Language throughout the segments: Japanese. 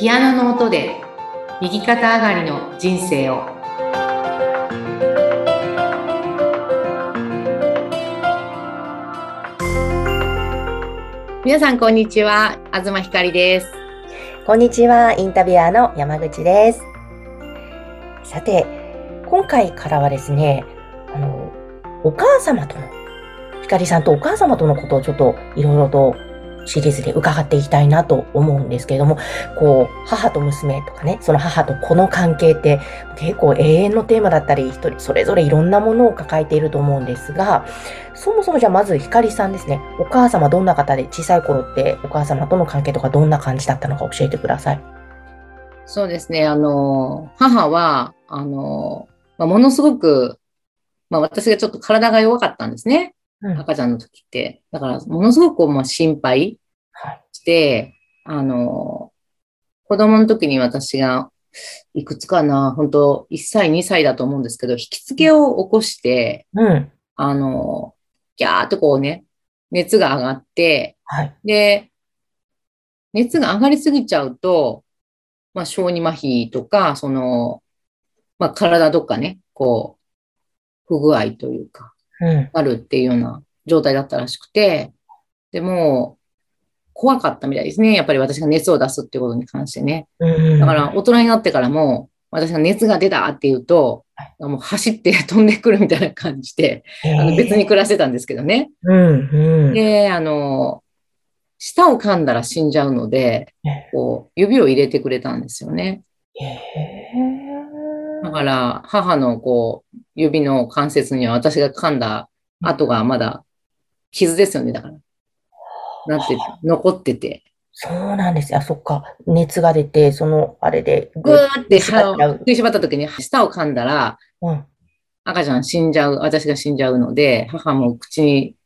ピアノの音で右肩上がりの人生を。皆さんこんにちは。東ひかりです。こんにちは、インタビュアーの山口です。さて、今回からはですね、あの、お母様との、ひかりさんとお母様とのことをちょっといろいろとシリーズで伺っていきたいなと思うんですけれども、こう、母と娘とかね、その母と子の関係って結構永遠のテーマだったり、一人それぞれいろんなものを抱えていると思うんですが、そもそもじゃあまずひかりさんですね、お母様どんな方で小さい頃ってお母様との関係とかどんな感じだったのか教えてください。そうですね。あの母はあの、まあ、ものすごく、まあ、私がちょっと体が弱かったんですね。うん赤ちゃんの時ってだからものすごくもう心配はいして、あの、子供の時に私が、いくつかな、本当1歳、2歳だと思うんですけど、引きつけを起こして、うん。あの、ギャーっとこうね、熱が上がって、はい。で、熱が上がりすぎちゃうと、まあ、小児麻痺とか、その、まあ、体どっかね、こう、不具合というか、うん。なるっていうような状態だったらしくて、でも、怖かったみたいですね。やっぱり私が熱を出すっていうことに関してね。うん。だから、大人になってからも、私が熱が出たって言うと、もう走って 飛んでくるみたいな感じで、あの別に暮らしてたんですけどね。で、あの、舌を噛んだら死んじゃうので、ねこう、指を入れてくれたんですよね。だから、母のこう、指の関節には私が噛んだ跡がまだ傷ですよね、だから。なって、残ってて。そうなんですよ。あ、そっか。熱が出て、その、あれで、ぐーって縛っちゃう歯を食いしばった時に舌を噛んだら、うん。赤ちゃん死んじゃう、私が死んじゃうので、母も口に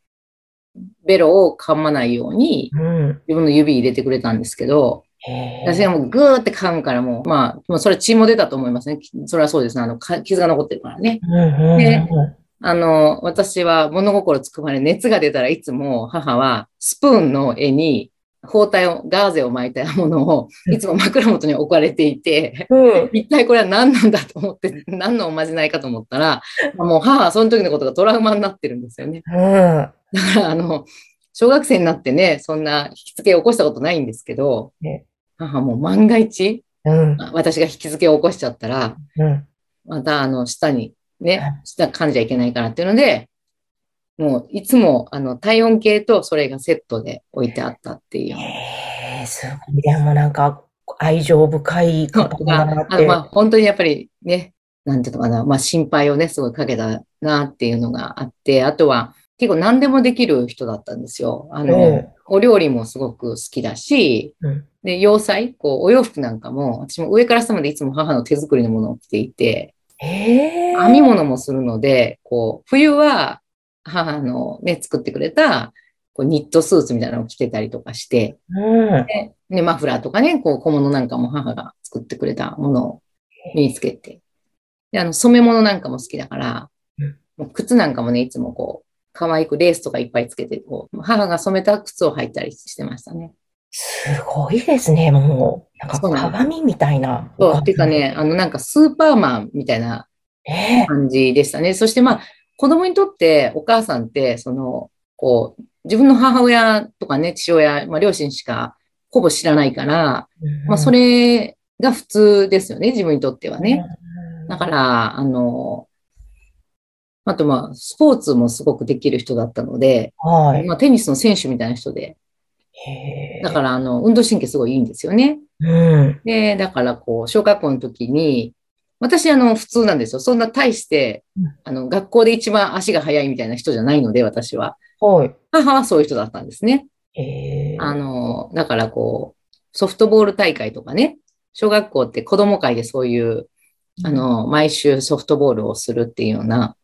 ベロを噛まないようにうん。自分の指入れてくれたんですけど、へ私がもうグーって噛むからもう、まあ、もうそれ血も出たと思いますね。それはそうですね。あの、か傷が残ってるからね。でうあの、私は物心つくまで熱が出たらいつも母はスプーンの絵に包帯を、ガーゼを巻いたものをいつも枕元に置かれていて、ん。うん。一体これは何なんだと思って、何のおまじないかと思ったら、もう母はその時のことがトラウマになってるんですよね。うん。だから、あの、小学生になってね、そんな引き付けを起こしたことないんですけどね、母も万が一、うん。私が引き付けを起こしちゃったら、うん。またあの、舌にね、舌噛んじゃいけないからっていうので、もういつもあの、体温計とそれがセットで置いてあったっていう。へえ、すごい。でもなんか、愛情深い方だなって。あの、まあ、本当にやっぱりね、なんていうのかな、まあ、心配をね、すごいかけたなっていうのがあって、あとは結構何でもできる人だったんですよ。あの、うんお料理もすごく好きだし、うんで、洋裁、こう、お洋服なんかも、私も上から下までいつも母の手作りのものを着ていて。編み物もするので、こう、冬は母のね、作ってくれた、こうニットスーツみたいなのを着てたりとかして、うん。で、でマフラーとかね、こう小物なんかも母が作ってくれたものを身につけて。で、あの、染め物なんかも好きだからうん、もう靴なんかもね、いつもこう、可愛くレースとかいっぱいつけて、こう、母が染めた靴を履いたりしてましたね。すごいですね、もう。なんか鏡みたいな。そう、っていうかね、あの、なんかスーパーマンみたいなええ。感じでしたね。そしてまあ、子供にとってお母さんって、その、こう、自分の母親とかね、父親、まあ両親しかほぼ知らないから、まあそれが普通ですよね、自分にとってはね。うん。だから、あの、あとまあ、スポーツもすごくできる人だったので、はい。まあテニスの選手みたいな人で。だからあの、運動神経すごいいいんですよね。うん。で、だからこう、小学校の時に、私あの、普通なんですよ。そんな大してうん、あの、学校で一番足が速いみたいな人じゃないので、私は。はい。母はそういう人だったんですね。あの、だからこう、ソフトボール大会とかね、小学校って子供会でそういう、あの、毎週ソフトボールをするっていうようなうん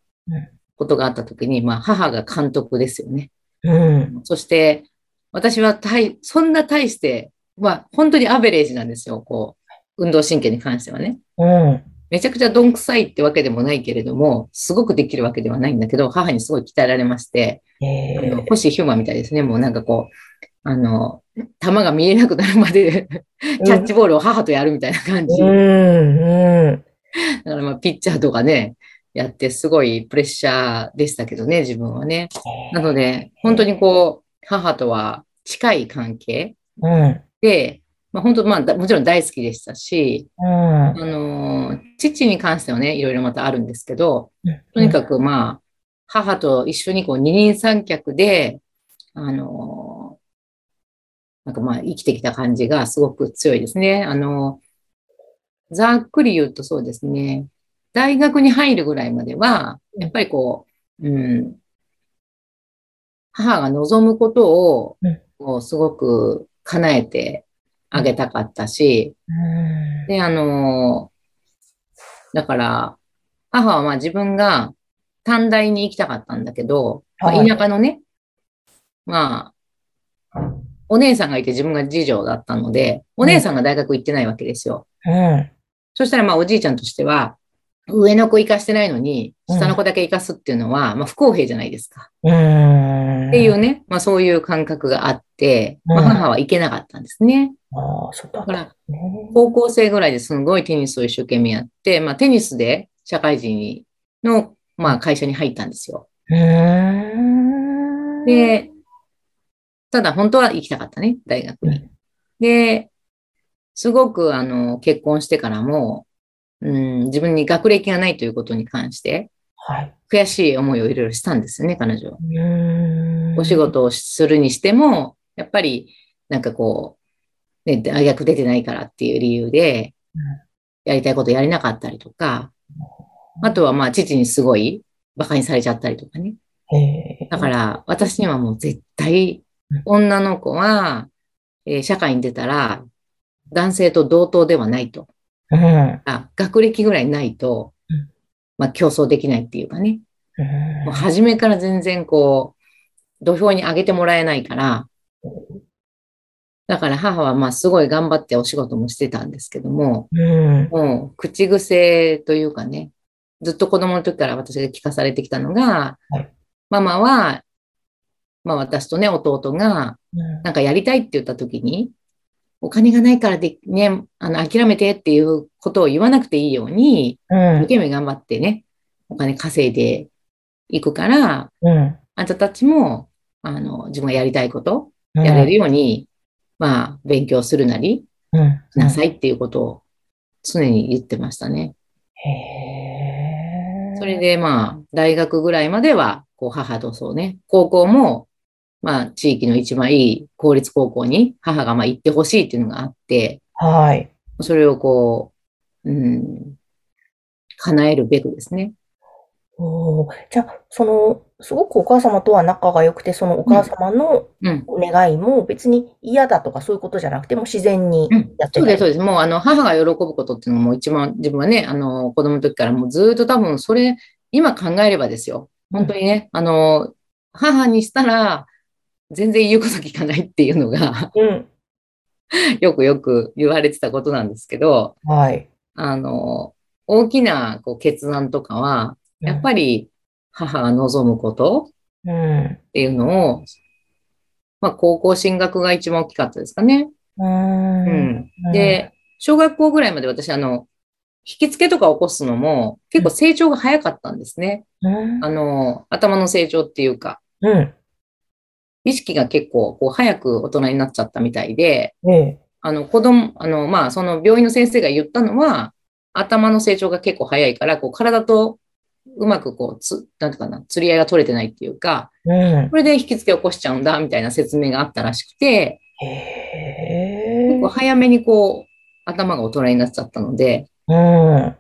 ことがあった時に、まあ、母が監督ですよね。うん。そして、私は大、そんな大して、まあ、本当にアベレージなんですよ、こう、運動神経に関してはね。うん。めちゃくちゃどんくさいってわけでもないけれども、すごくできるわけではないんだけど、母にすごい鍛えられまして、へあのえ。星ヒューマンみたいですね。もうなんかこう、あの、球が見えなくなるまでキャッチボールを母とやるみたいな感じ。うん、うん。だからまあ、ピッチャーとかね、やってすごいプレッシャーでしたけどね、自分はね。なので、本当にこう、母とは近い関係うん、で、まあ本当、まあ、だもちろん大好きでしたし、うん。あのー、父に関してはね、いろいろまたあるんですけど、とにかくまあ、母と一緒にこう二人三脚で、あのー、なんかまあ生きてきた感じがすごく強いですね。あのー、ざっくり言うとそうですね。大学に入るぐらいまでは、やっぱりこう、うん、母が望むことをうん、こうすごく叶えてあげたかったし、うん。で、あのーだから、母はまあ自分が短大に行きたかったんだけど、まあはい田舎のね、まあ、お姉さんがいて自分が次女だったので、お姉さんが大学行ってないわけですよ。うん。そしたらまあおじいちゃんとしては、上の子行かしてないのに、うん下の子だけ行かすっていうのは、まあ不公平じゃないですか。うん。っていうね、まあそういう感覚があって、まあうん母は行けなかったんですね。ああ、そうだから、ね。高校生ぐらいですごいテニスを一生懸命やって、まあテニスで社会人の、まあ会社に入ったんですよ。うん。で、ただ本当は行きたかったね、大学に。で、すごくあの結婚してからも、うん、自分に学歴がないということに関して、はい。悔しい思いをいろいろしたんですよね、彼女は。うん。お仕事をするにしても、やっぱりなんかこう、ね、大学出てないからっていう理由でうん、やりたいことやれなかったりとか、あとはまあ父にすごい馬鹿にされちゃったりとかね。へえ。だから私にはもう絶対女の子は、えー社会に出たら男性と同等ではないと。うん。あ学歴ぐらいないとうん、まあ競争できないっていうかね。うんもう初めから全然こう、土俵に上げてもらえないから、だから母はまあすごい頑張ってお仕事もしてたんですけども、うん。もう口癖というかね、ずっと子供の時から私が聞かされてきたのが、はいママは、まあ私とね、弟が、うんなんかやりたいって言った時に、お金がないからで、ね、あの、諦めてっていうことを言わなくていいように、う一生ん。懸命頑張ってね、お金稼いでいくから、うん。あんたたちも、あの、自分がやりたいこと、うんやれるように、まあ、勉強するなり、うん。しなさいっていうことを常に言ってましたね。へえ。それでまあ、大学ぐらいまでは、こう、母とそうね、高校も、まあ、地域の一番いい公立高校に母がまあ行ってほしいっていうのがあって、はい。それをこう、うん、叶えるべくですね。おーじゃあ、その、すごくお母様とは仲が良くて、そのお母様のうん。願いも別に嫌だとかそういうことじゃなくて、もう自然にうんやってたそうです、そうです。もう、あの、母が喜ぶことっていうのも一番、自分はね、あの、子供の時からもうずーっと多分、それ、今考えればですよ。本当にね、あの、母にしたら、全然言うこと聞かないっていうのが、うん。よくよく言われてたことなんですけど、はい。あの、大きなこう決断とかは、やっぱり母が望むことうん。っていうのを、まあ、高校進学が一番大きかったですかね。うー。うんん。で、小学校ぐらいまで私、あの、引き付けとか起こすのも結構成長が早かったんですね。うん。あの、頭の成長っていうか、うん。意識が結構こう早く大人になっちゃったみたいで、ええ。あの、子供、あの、まあ、その病院の先生が言ったのは、頭の成長が結構早いから、こう、体とうまくこう、つ、なんてかな、釣り合いが取れてないっていうか、うん。これで引き付け起こしちゃうんだ、みたいな説明があったらしくて、結構。早めにこう、頭が大人になっちゃったので、うん。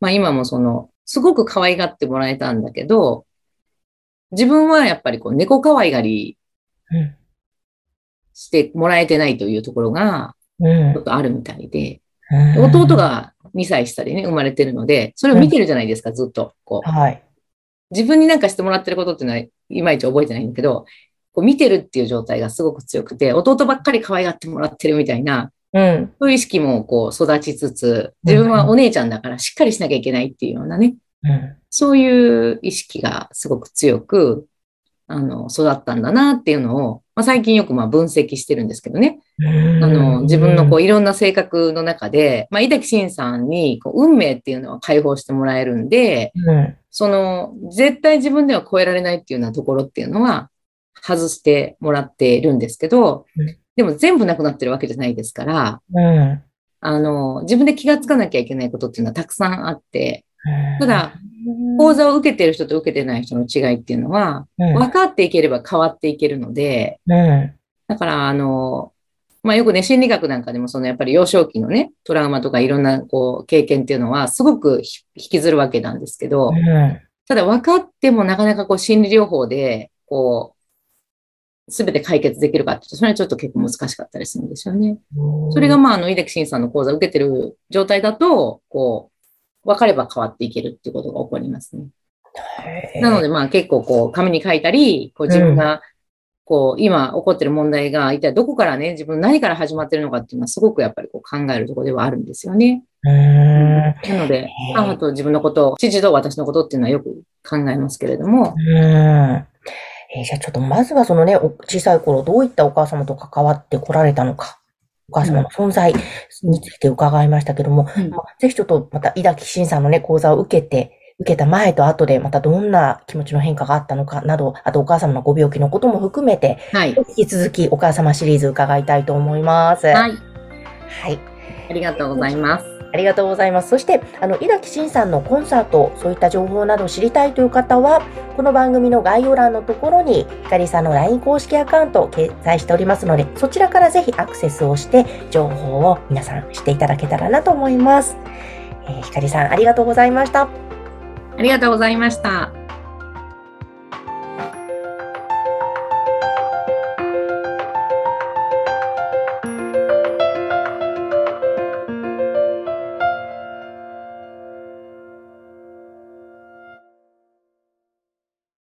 まあ今もその、すごく可愛がってもらえたんだけど、自分はやっぱりこう、猫可愛がりうん。してもらえてないというところが、うんちょっとあるみたいで、うん。弟が2歳下でね、生まれてるので、それを見てるじゃないですか、ずっと。こう、はい。自分になんかしてもらってることっていうのは、いまいち覚えてないんだけど、こう見てるっていう状態がすごく強くて、弟ばっかり可愛がってもらってるみたいな、うん。そういう意識もこう育ちつつ、自分はお姉ちゃんだからしっかりしなきゃいけないっていうようなね、うん。そういう意識がすごく強く、あの、育ったんだなっていうのを、まあ、最近よくまあ分析してるんですけどね。ああの、自分のこういろんな性格の中で、まあ、井崎慎さんにこう運命っていうのは解放してもらえるんで、うん。その、絶対自分では超えられないっていうようなところっていうのは、外してもらってるんですけどうん、でも全部なくなってるわけじゃないですから、うん。あの、自分で気がつかなきゃいけないことっていうのはたくさんあって、ただ、うん、講座を受けてる人と受けてない人の違いっていうのは、うん、分かっていければ変わっていけるので、うん。だから、あの、まあ、よくね、心理学なんかでも、そのやっぱり幼少期のね、トラウマとかいろんな、こう、経験っていうのは、すごくひ引きずるわけなんですけど、うん。ただ分かってもなかなかこう、心理療法で、こう、すべて解決できるかってと、それはちょっと結構難しかったりするんですよね。それが、まあ、あの、井崎慎さんの講座を受けてる状態だと、こう、分かれば変わっていけるっていうことが起こりますね。なので、まあ結構こう、紙に書いたり、こう自分が、こう、今起こってる問題が、一体どこからね、自分何から始まってるのかっていうのはすごくやっぱりこう考えるところではあるんですよね。うーん。なので、母と自分のこと、父と私のことっていうのはよく考えますけれども、うん。えーじゃあちょっとまずはそのね、お小さい頃どういったお母様と関わってこられたのか、お母様の存在について伺いましたけども、うんまあぜひちょっとまた井崎慎さんのね、講座を受けて、受けた前と後でまたどんな気持ちの変化があったのかなど、あとお母様のご病気のことも含めて、はい。引き続きお母様シリーズ伺いたいと思います。はい。はい。ありがとうございます。ありがとうございます。そして、あの、井崎慎さんのコンサート、そういった情報などを知りたいという方は、この番組の概要欄のところに、ひかりさんの LINE 公式アカウントを掲載しておりますので、そちらからぜひアクセスをして、情報を皆さんしていただけたらなと思います。えーひかりさん、ありがとうございました。ありがとうございました。